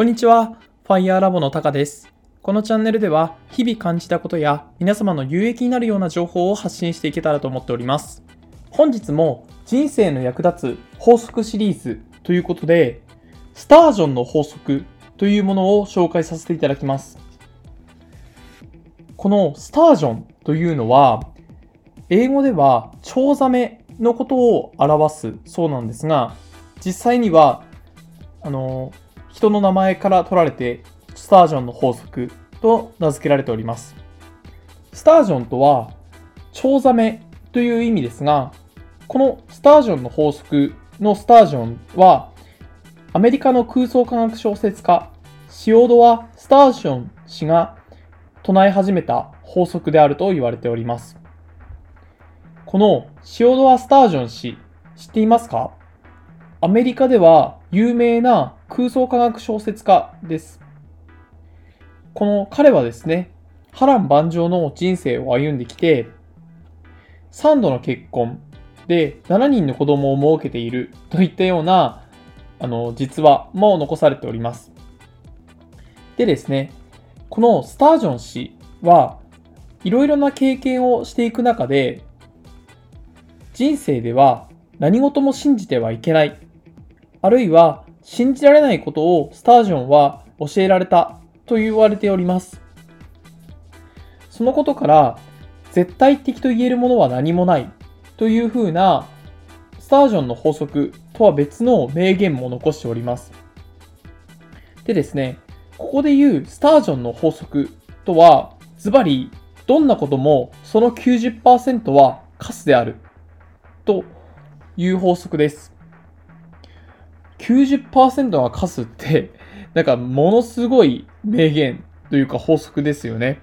こんにちは。ファイヤーラボのタカです。このチャンネルでは、日々感じたことや皆様の有益になるような情報を発信していけたらと思っております。本日も人生の役立つ法則シリーズということで、スタージョンの法則というものを紹介させていただきます。このスタージョンというのは、英語ではチョウザメのことを表すそうなんですが、実際には、あの、人の名前から取られて、スタージョンの法則と名付けられております。スタージョンとは、チョウザメという意味ですが、このスタージョンの法則のスタージョンは、アメリカの空想科学小説家、シオドア・スタージョン氏が唱え始めた法則であると言われております。このシオドア・スタージョン氏、知っていますか？アメリカでは有名な空想科学小説家です。この彼はですね、波乱万丈の人生を歩んできて、3度の結婚で7人の子供を設けているといったようなあの実話も残されております。でですね、このスタージョン氏はいろいろな経験をしていく中で、人生では何事も信じてはいけない。あるいは信じられないことをスタージョンは教えられたと言われております。そのことから絶対的と言えるものは何もないというふうなスタージョンの法則とは別の名言も残しております。でですね、ここで言うスタージョンの法則とはズバリどんなこともその90%はカスであるという法則です。90%がカスって、なんかものすごい名言というか法則ですよね。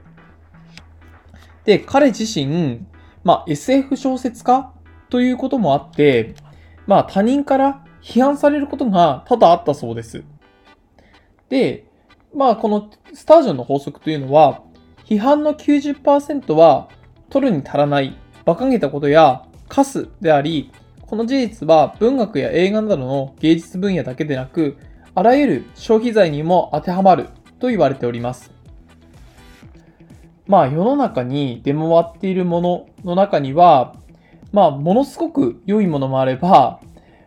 で、彼自身、まあ SF 小説家ということもあって、まあ他人から批判されることが多々あったそうです。で、まあこのスタージョンの法則というのは、批判の90%は取るに足らない、馬鹿げたことやカスであり、この事実は文学や映画などの芸術分野だけでなく、あらゆる消費財にも当てはまると言われております。まあ世の中に出回っているものの中には、まあものすごく良いものもあれば、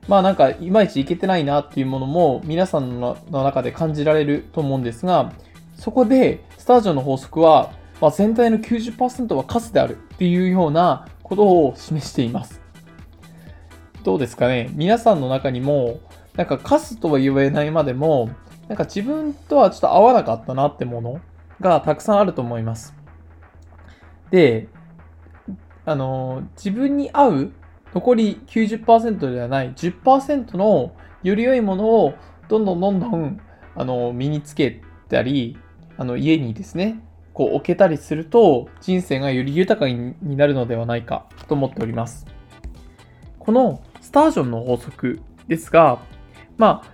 まあなんかいまいちいけてないなっていうものも皆さんの中で感じられると思うんですが、そこでスタジョンの法則は、まあ、全体の90%はカスであるっていうようなことを示しています。どうですかね皆さんの中にも、なんかカスとは言えないまでも、なんか自分とはちょっと合わなかったなってものがたくさんあると思います。で、あの、自分に合う残り90%ではない10%のより良いものをどんどんどんどんあの身につけたり、あの家にですね、こう置けたりすると人生がより豊かになるのではないかと思っております。このスタージョンの法則ですが、まあ、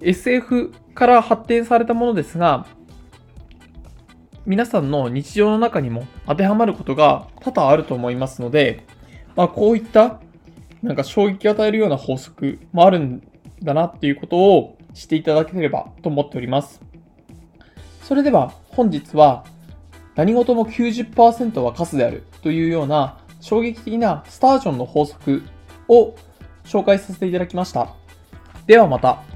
SF から発展されたものですが、皆さんの日常の中にも当てはまることが多々あると思いますので、まあ、こういったなんか衝撃を与えるような法則もあるんだなっていうことを知っていただければと思っております。それでは本日は何事も90%はカスであるというような衝撃的なスタージョンの法則を紹介させていただきました。ではまた。